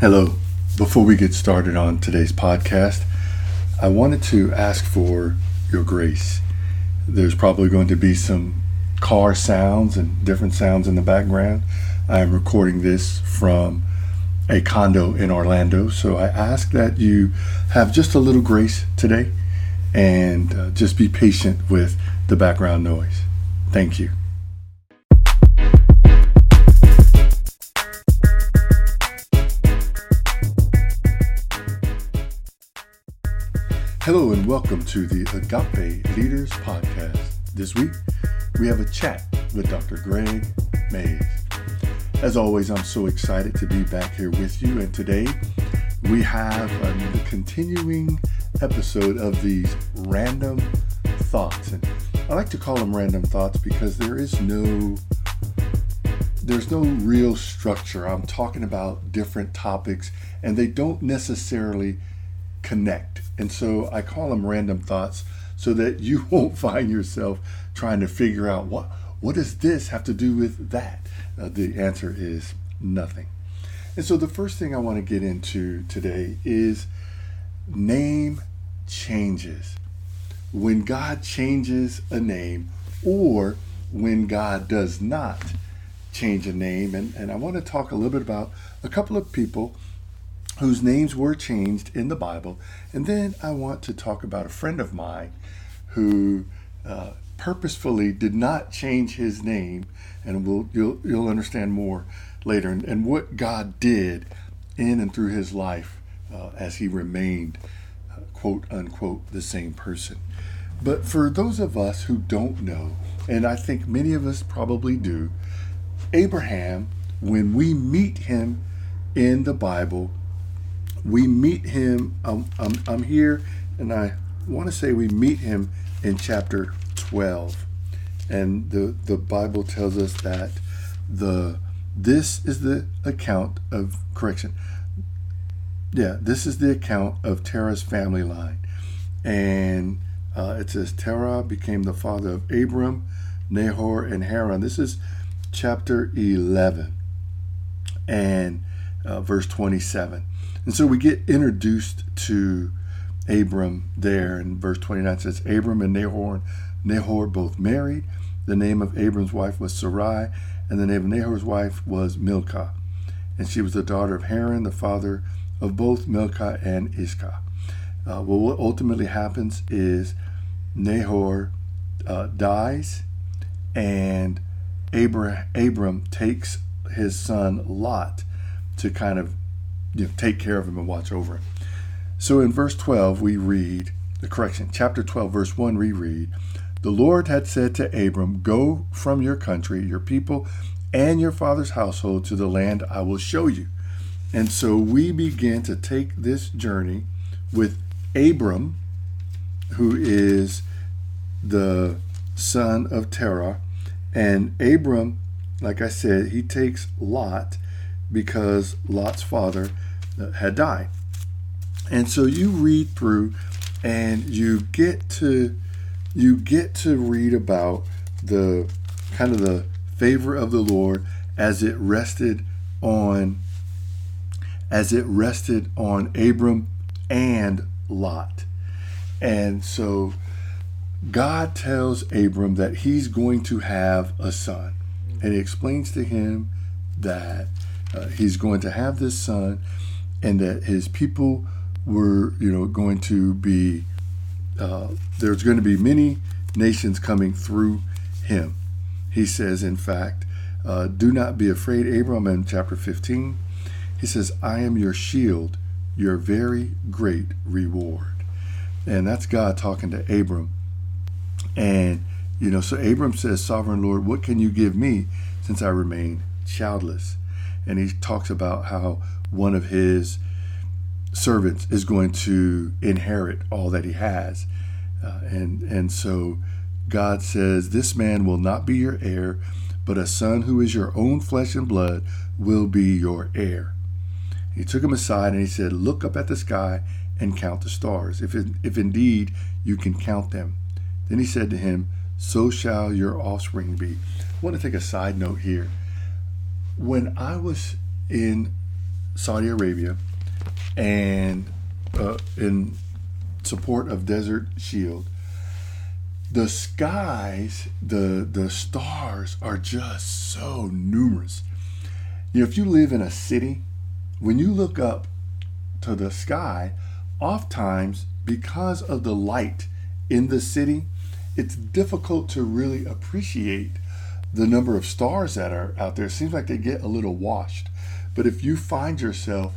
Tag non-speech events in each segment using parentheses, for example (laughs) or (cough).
Hello. Before we get started on today's podcast, I wanted to ask for your grace. There's probably going to be some car sounds and different sounds in the background. I am recording this from a condo in Orlando, so I ask that you have just a little grace today and uh, just be patient with the background noise. Thank you. Hello and welcome to the Agape Leaders Podcast. This week, we have a chat with Dr. Gregg Mays. As always, I'm so excited to be back here with you, and today we have the continuing episode of these random thoughts. And I like to call them random thoughts because there is no there's no real structure. I'm talking about different topics and they don't necessarily connect. And so I call them random thoughts so that you (laughs) won't find yourself trying to figure out what what does this have to do with that? Uh, the answer is nothing. And so the first thing I want to get into today is name changes. When God changes a name or when God does not change a name. And, and I want to talk a little bit about a couple of people whose names were changed in the Bible. And then I want to talk about a friend of mine who uh, purposefully did not change his name, and we'll, you'll, you'll understand more later, and, and what God did in and through his life uh, as he remained, uh, quote unquote, the same person. But for those of us who don't know, and I think many of us probably do, Abraham, when we meet him in the Bible, we meet him. I'm, I'm, I'm here, and I want to say we meet him in chapter 12. And the, the Bible tells us that the this is the account of correction. Yeah, this is the account of Terah's family line. And uh, it says Terah became the father of Abram, Nahor, and Haran. This is chapter 11 and uh, verse 27. And so we get introduced to Abram there, and verse 29 says, Abram and Nahor, Nahor both married. The name of Abram's wife was Sarai, and the name of Nahor's wife was Milcah. And she was the daughter of Haran, the father of both Milcah and Iscah. Uh, well, what ultimately happens is Nahor uh, dies, and Abram, Abram takes his son Lot to kind of you know, take care of him and watch over him. So in verse 12, we read, the correction, chapter 12, verse 1, we read, The Lord had said to Abram, Go from your country, your people, and your father's household to the land I will show you. And so we begin to take this journey with Abram, who is the son of Terah. And Abram, like I said, he takes Lot because Lot's father uh, had died. And so you read through and you get to you get to read about the kind of the favor of the Lord as it rested on as it rested on Abram and Lot. And so God tells Abram that he's going to have a son. And he explains to him that uh, he's going to have this son and that his people were, you know, going to be, uh, there's going to be many nations coming through him. He says, in fact, uh, do not be afraid, Abram, in chapter 15. He says, I am your shield, your very great reward. And that's God talking to Abram. And, you know, so Abram says, Sovereign Lord, what can you give me since I remain childless? And he talks about how one of his servants is going to inherit all that he has. Uh, and, and so God says, This man will not be your heir, but a son who is your own flesh and blood will be your heir. He took him aside and he said, Look up at the sky and count the stars, if, it, if indeed you can count them. Then he said to him, So shall your offspring be. I want to take a side note here. When I was in Saudi Arabia and uh, in support of Desert Shield, the skies, the the stars are just so numerous. You know, if you live in a city, when you look up to the sky, oftentimes because of the light in the city, it's difficult to really appreciate the number of stars that are out there. Seems like they get a little washed. But if you find yourself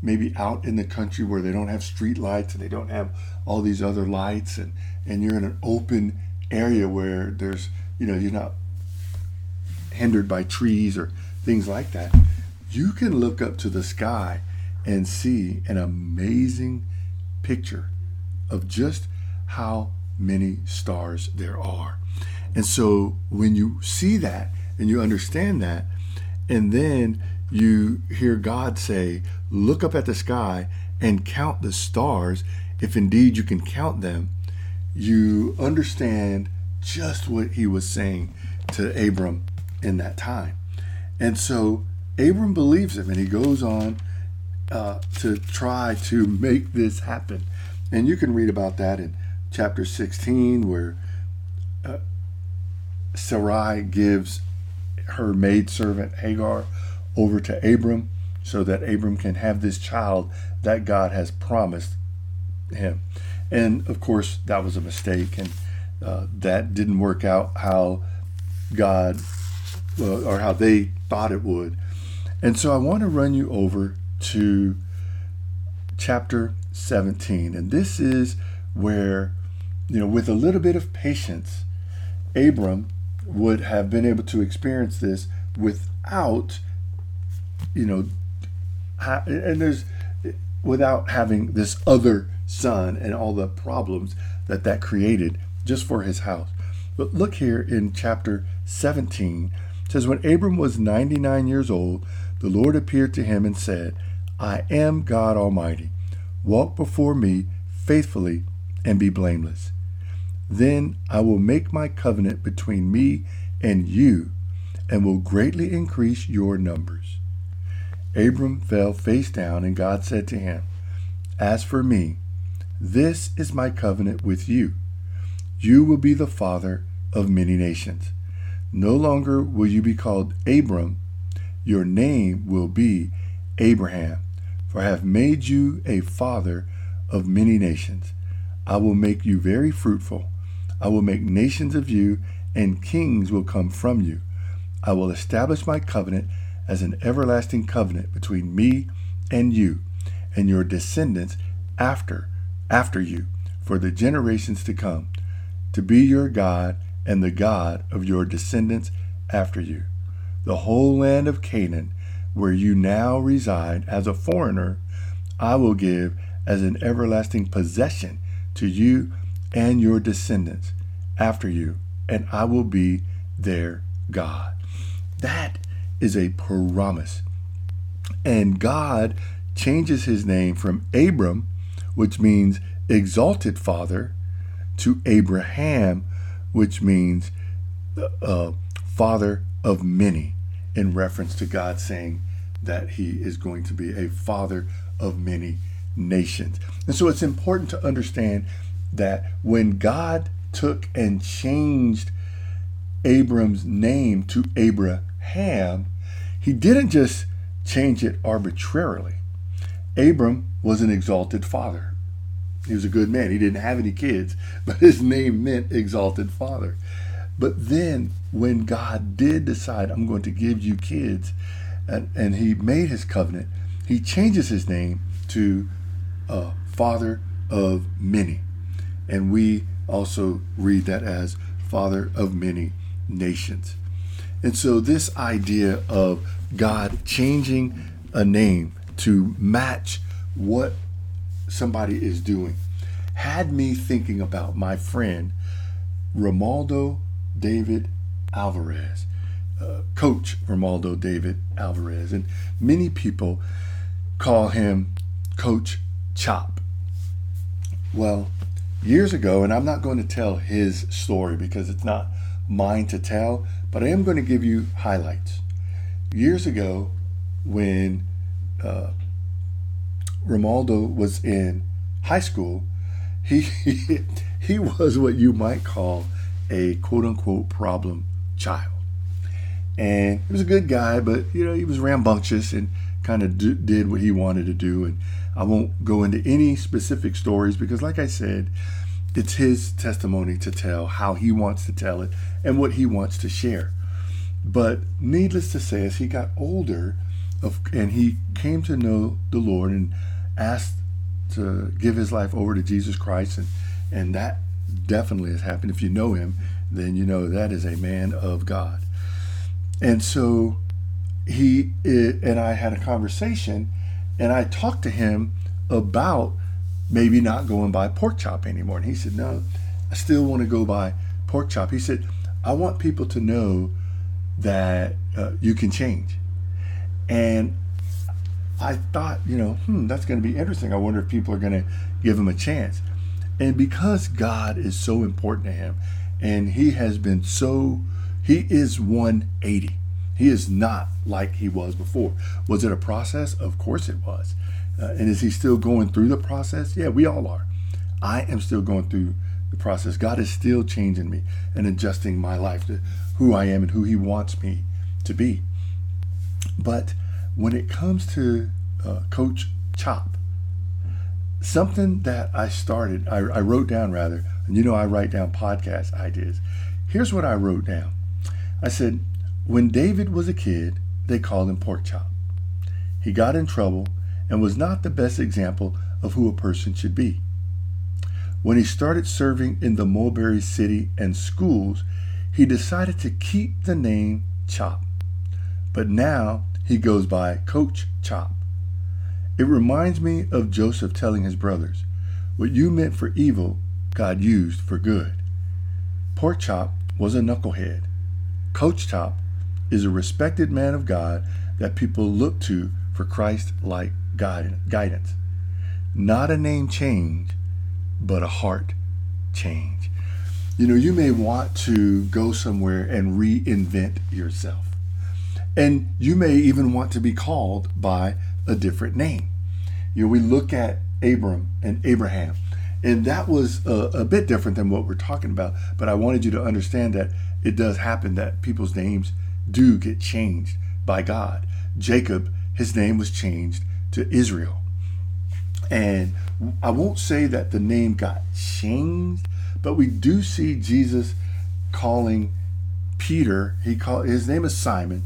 maybe out in the country where they don't have street lights and they don't have all these other lights and, and you're in an open area where there's, you know, you're not hindered by trees or things like that, you can look up to the sky and see an amazing picture of just how many stars there are. And so when you see that and you understand that, and then you hear God say, Look up at the sky and count the stars, if indeed you can count them, you understand just what he was saying to Abram in that time. And so Abram believes him and he goes on uh, to try to make this happen. And you can read about that in chapter 16, where Sarai gives her maidservant Hagar over to Abram so that Abram can have this child that God has promised him. And of course, that was a mistake, and uh, that didn't work out how God uh, or how they thought it would. And so I want to run you over to chapter 17. And this is where, you know, with a little bit of patience, Abram would have been able to experience this without, you know, and there's without having this other son and all the problems that that created just for his house. But look here in chapter 17. It says, When Abram was 99 years old, the Lord appeared to him and said, I am God Almighty. Walk before me faithfully and be blameless. Then I will make my covenant between me and you and will greatly increase your numbers. Abram fell face down, and God said to him, As for me, this is my covenant with you. You will be the father of many nations. No longer will you be called Abram, your name will be Abraham for I have made you a father of many nations. I will make you very fruitful. I will make nations of you, and kings will come from you. I will establish my covenant as an everlasting covenant between me and you and your descendants after after you for the generations to come to be your God and the God of your descendants after you the whole land of Canaan where you now reside as a foreigner, I will give as an everlasting possession to you and your descendants after you, and I will be their God. That is a promise. And God changes his name from Abram, which means exalted father, to Abraham, which means uh, father of many in reference to God saying that he is going to be a father of many nations. And so it's important to understand that when God took and changed Abram's name to Abraham, he didn't just change it arbitrarily. Abram was an exalted father. He was a good man. He didn't have any kids, (laughs) but his name meant exalted father. But then when God did decide, I'm going to give you kids, and, and he made his covenant, he changes his name to uh, Father of Many. And we also read that as Father of Many Nations. And so, this idea of God changing a name to match what somebody is doing had me thinking about my friend Romaldo David Alvarez, uh, coach Romaldo David Alvarez. And many people call him Coach Chop. Well, years ago, and I'm not going to tell his story because it's not mine to tell, but I am going to give you highlights. Years ago, when uh, Romaldo was in high school, he, (laughs) he was what you might call a quote unquote problem child. And he was a good guy, but you know he was rambunctious and kind of did what he wanted to do. And I won't go into any specific stories because, like I said, it's his testimony to tell how he wants to tell it and what he wants to share. But needless to say, as he got older, of, and he came to know the Lord and asked to give his life over to Jesus Christ, and and that definitely has happened. If you know him, then you know that is a man of God. And so he eh, and I had a conversation, and I talked to him about maybe not going by pork chop anymore. And he said, No, I still want to go by pork chop. He said, I want people to know that uh, you can change. And I thought, you know, hmm, that's going to be interesting. I wonder if people are going to give him a chance. And because God is so important to him, and he has been so, he is 180. He is not like he was before. Was it a process? Of course it was. Uh, and is he still going through the process? Yeah, we all are. I am still going through the process. God is still changing me and adjusting my life to who I am and who he wants me to be. But when it comes to uh, Coach Chop, something that I started, I, I wrote down rather, and you know I write down podcast ideas. Here's what I wrote down. I said, when David was a kid, they called him pork chop. He got in trouble and was not the best example of who a person should be. When he started serving in the Mulberry City and schools, he decided to keep the name Chop. But now he goes by Coach Chop. It reminds me of Joseph telling his brothers, What you meant for evil, God used for good. Pork Chop was a knucklehead. Coach Chop is a respected man of God that people look to for Christ like guidance. Not a name change, but a heart change. You know, you may want to go somewhere and reinvent yourself. And you may even want to be called by a different name. You know, we look at Abram and Abraham, and that was a, a, bit different than what we're talking about. But I wanted you to understand that it does happen that people's names do get changed by God. Jacob, his name was changed to Israel. And I won't say that the name got changed, but we do see Jesus calling Peter, he called his name is Simon,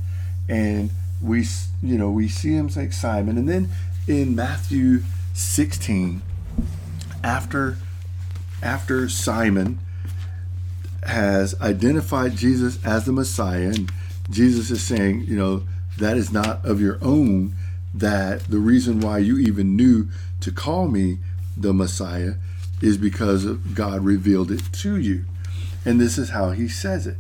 and we you know we see him say Simon, and then in Matthew 16, after after Simon has identified Jesus as the Messiah, and Jesus is saying, you know, that is not of your own, that the reason why you even knew to call me the Messiah is because God revealed it to you. And this is how he says it.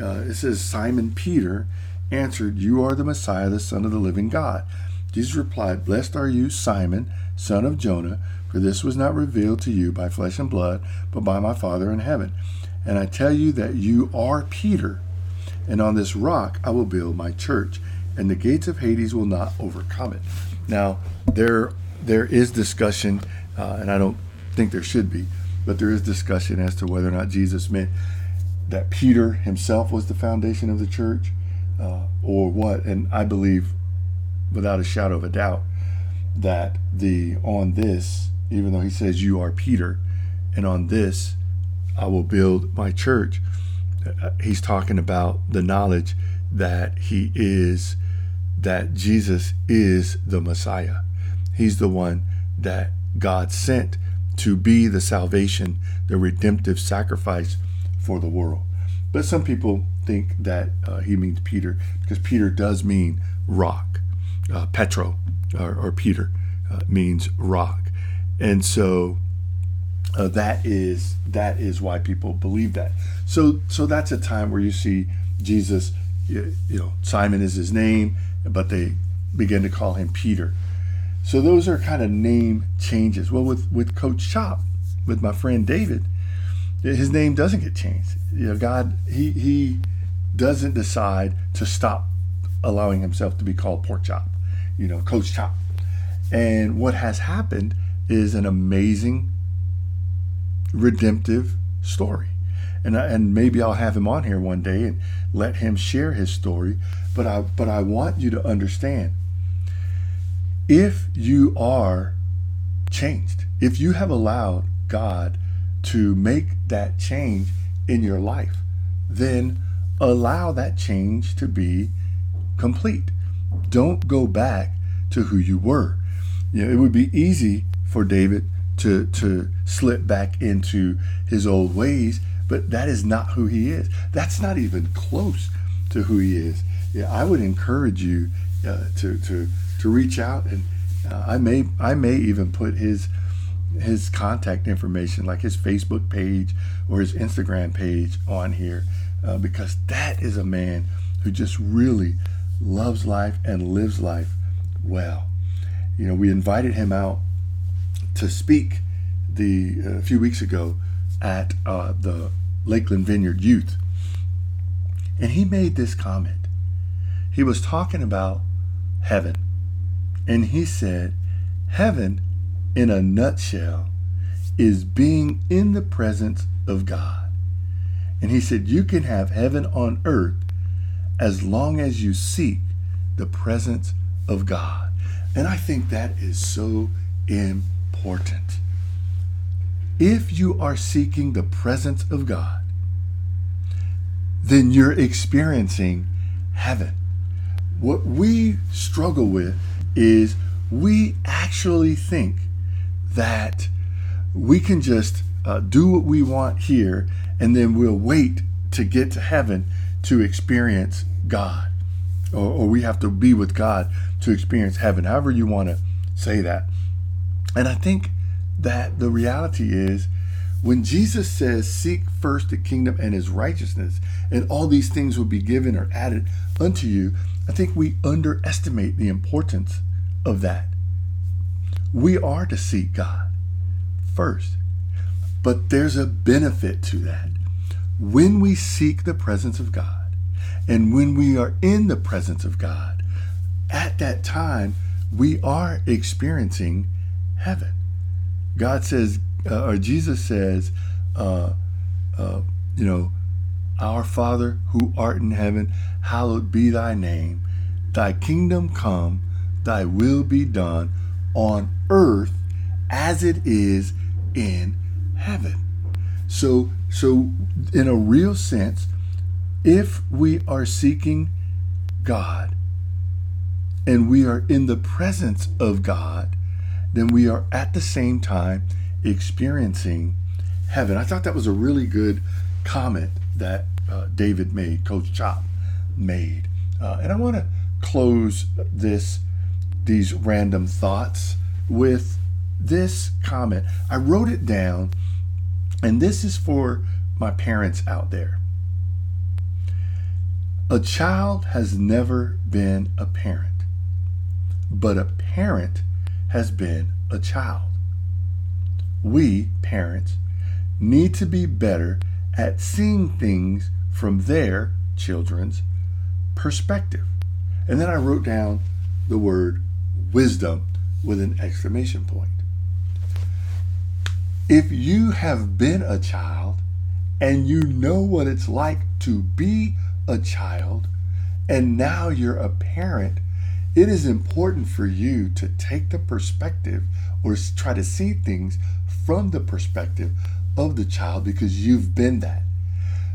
Uh, it says, Simon Peter answered, You are the Messiah, the Son of the living God. Jesus replied, Blessed are you, Simon, son of Jonah, for this was not revealed to you by flesh and blood, but by my Father in heaven. And I tell you that you are Peter, and on this rock I will build my church, and the gates of Hades will not overcome it. Now, there there is discussion, uh, and I don't think there should be, but there is discussion as to whether or not Jesus meant that Peter himself was the foundation of the church, uh, or what. And I believe, without a shadow of a doubt, that the on this, even though he says you are Peter, and on this I will build my church. Uh, he's talking about the knowledge that he is, that Jesus is the Messiah. He's the one that God sent to be the salvation, the redemptive sacrifice for the world. But some people think that uh, he means Peter because Peter does mean rock. Uh, Petro or, or Peter uh, means rock. And so uh, that is that is why people believe that. So so that's a time where you see Jesus. You, you know, Simon is his name, but they begin to call him Peter. So those are kind of name changes. Well, with with Coach Chop, with my friend David, his name doesn't get changed. You know, God he he doesn't decide to stop allowing himself to be called Pork Chop. You know, Coach Chop. And what has happened is an amazing redemptive story. And, I, and maybe I'll have him on here one day and let him share his story. But I, but I want you to understand if you are changed, if you have allowed God to make that change in your life, then allow that change to be complete. Don't go back to who you were. You know, it would be easy for David to to slip back into his old ways, but that is not who he is. That's not even close to who he is. Yeah, I would encourage you uh, to to to reach out and uh, I may I may even put his his contact information like his Facebook page or his Instagram page on here uh, because that is a man who just really loves life and lives life well. You know, we invited him out to speak the a few weeks ago at uh, the Lakeland Vineyard Youth, and he made this comment. He was talking about heaven, and he said, "Heaven, in a nutshell, is being in the presence of God." And he said, "You can have heaven on earth as long as you seek the presence of God." And I think that is so important. If you are seeking the presence of God, then you're experiencing heaven. What we struggle with is we actually think that we can just uh, do what we want here and then we'll wait to get to heaven to experience God. Or, or we have to be with God to experience heaven, however you want to say that. And I think that the reality is when Jesus says, Seek first the kingdom and his righteousness, and all these things will be given or added unto you, I think we underestimate the importance of that. We are to seek God first, but there's a benefit to that. When we seek the presence of God, and when we are in the presence of God, at that time, we are experiencing heaven. God says, uh, or Jesus says, uh, uh, you know, our Father who art in heaven, hallowed be thy name. Thy kingdom come, thy will be done on earth as it is in heaven. So, so in a real sense, if we are seeking God and we are in the presence of God, then we are at the same time experiencing heaven. I thought that was a really good comment that uh, David made, Coach Chop made. Uh, and I want to close this these random thoughts with this comment. I wrote it down, and this is for my parents out there. A child has never been a parent, but a parent has been a child. We, parents, need to be better at seeing things from their children's perspective. And then I wrote down the word wisdom with an exclamation point. If you have been a child and you know what it's like to be a child, and now you're a parent, it is important for you to take the perspective or try to see things from the perspective of the child because you've been that.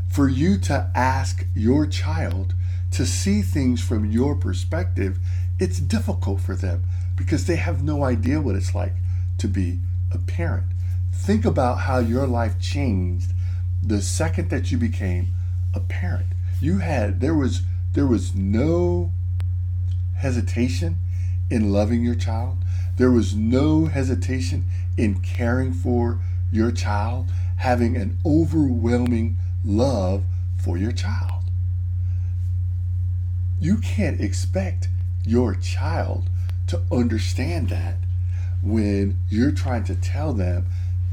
For you to ask your child to see things from your perspective, it's difficult for them because they have no idea what it's like to be a parent. Think about how your life changed the second that you became a parent. You had there was there was no hesitation in loving your child. There was no hesitation in caring for your child, having an overwhelming love for your child. You can't expect your child to understand that when you're trying to tell them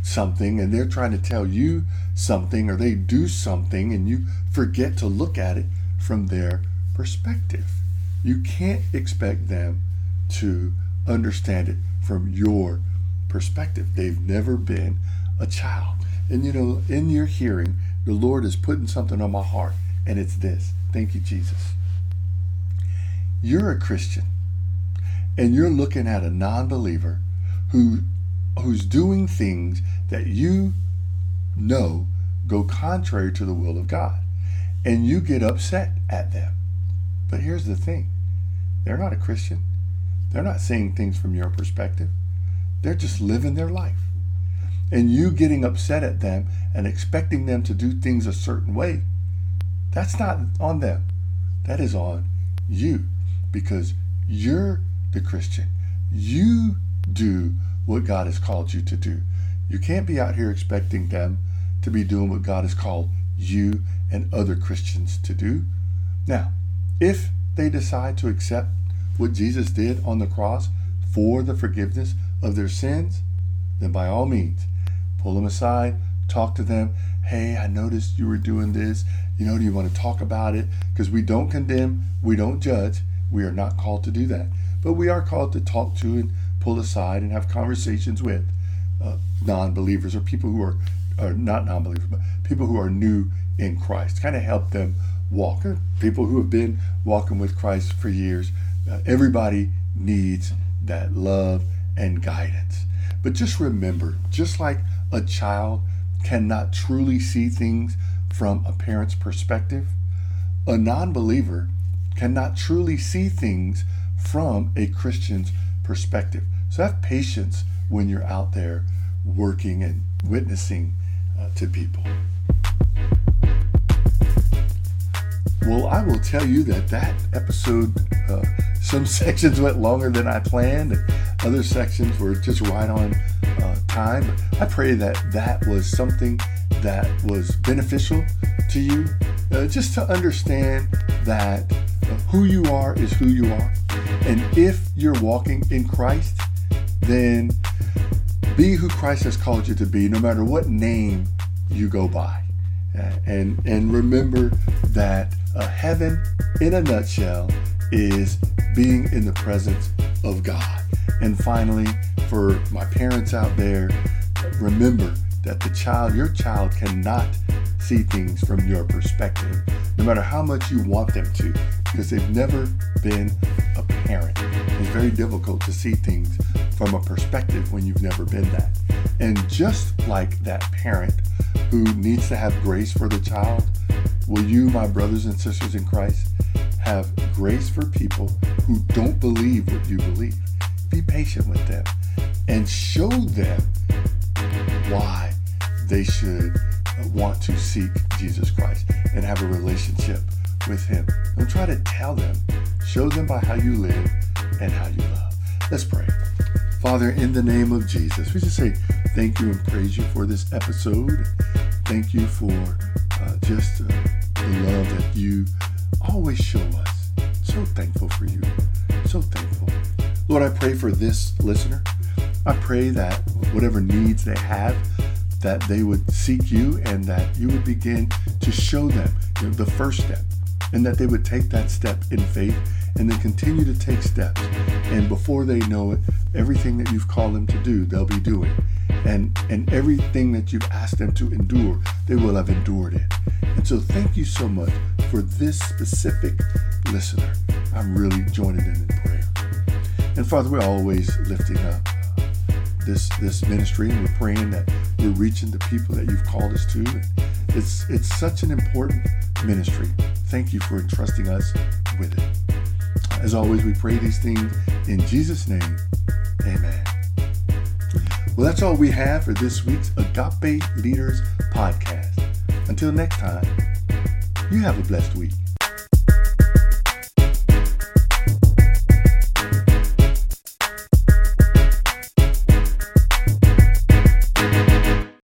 something and they're trying to tell you something or they do something and you forget to look at it from their perspective. You can't expect them to understand it from your perspective. They've never been a child. And you know, in your hearing, the Lord is putting something on my heart, and it's this. Thank you, Jesus. You're a Christian, and you're looking at a non believer who who's doing things that you know go contrary to the will of God. And you get upset at them. But here's the thing they're not a Christian, they're not saying things from your perspective, they're just living their life. And you getting upset at them and expecting them to do things a certain way, that's not on them. That is on you because you're the Christian. You do what God has called you to do. You can't be out here expecting them to be doing what God has called you and other Christians to do. Now, if they decide to accept what Jesus did on the cross for the forgiveness of their sins, then by all means, pull them aside, talk to them. Hey, I noticed you were doing this. You know, do you want to talk about it? Because we don't condemn, we don't judge. We are not called to do that. But we are called to talk to and pull aside and have conversations with uh, non believers or people who are, are not non believers, but people who are new in Christ. Kind of help them walk. People who have been walking with Christ for years. Uh, everybody needs that love and guidance. But just remember, just like a child cannot truly see things from a parent's perspective, a non believer cannot truly see things from a Christian's perspective. So have patience when you're out there working and witnessing uh, to people. Well, I will tell you that that episode, uh, some (laughs) sections went longer than I planned, and other sections were just right on uh, time. I pray that that was something that was beneficial to you, uh, just to understand that uh, who you are is who you are. And if you're walking in Christ, then be who Christ has called you to be, no matter what name you go by. And and remember that uh, heaven, in a nutshell, is being in the presence of God. And finally, for my parents out there, remember that the child, your child, cannot see things from your perspective, no matter how much you want them to, because they've never been a parent. It's very difficult to see things from a perspective when you've never been that. And just like that parent who needs to have grace for the child, will you, my brothers and sisters in Christ, have grace for people who don't believe what you believe? Be patient with them and show them why they should want to seek Jesus Christ and have a relationship with Him. Don't try to tell them. Show them by how you live and how you love. Let's pray. Father, in the name of Jesus, we just say thank you and praise you for this episode. Thank you for uh, just uh, the love that you always show us. So thankful for you. So thankful. Lord, I pray for this listener. I pray that whatever needs they have, that they would seek you and that you would begin to show them you know, the first step and that they would take that step in faith and then continue to take steps. And before they know it, everything that you've called them to do, they'll be doing. And, and everything that you've asked them to endure, they will have endured it. And so thank you so much for this specific listener. I'm really joining them in prayer. And Father, we're always lifting up this this ministry and we're praying that we're reaching the people that you've called us to. And it's it's such an important ministry. Thank you for entrusting us with it. As always, we pray these things in Jesus' name. Amen. Well, that's all we have for this week's Agape Leaders podcast. Until next time, you have a blessed week.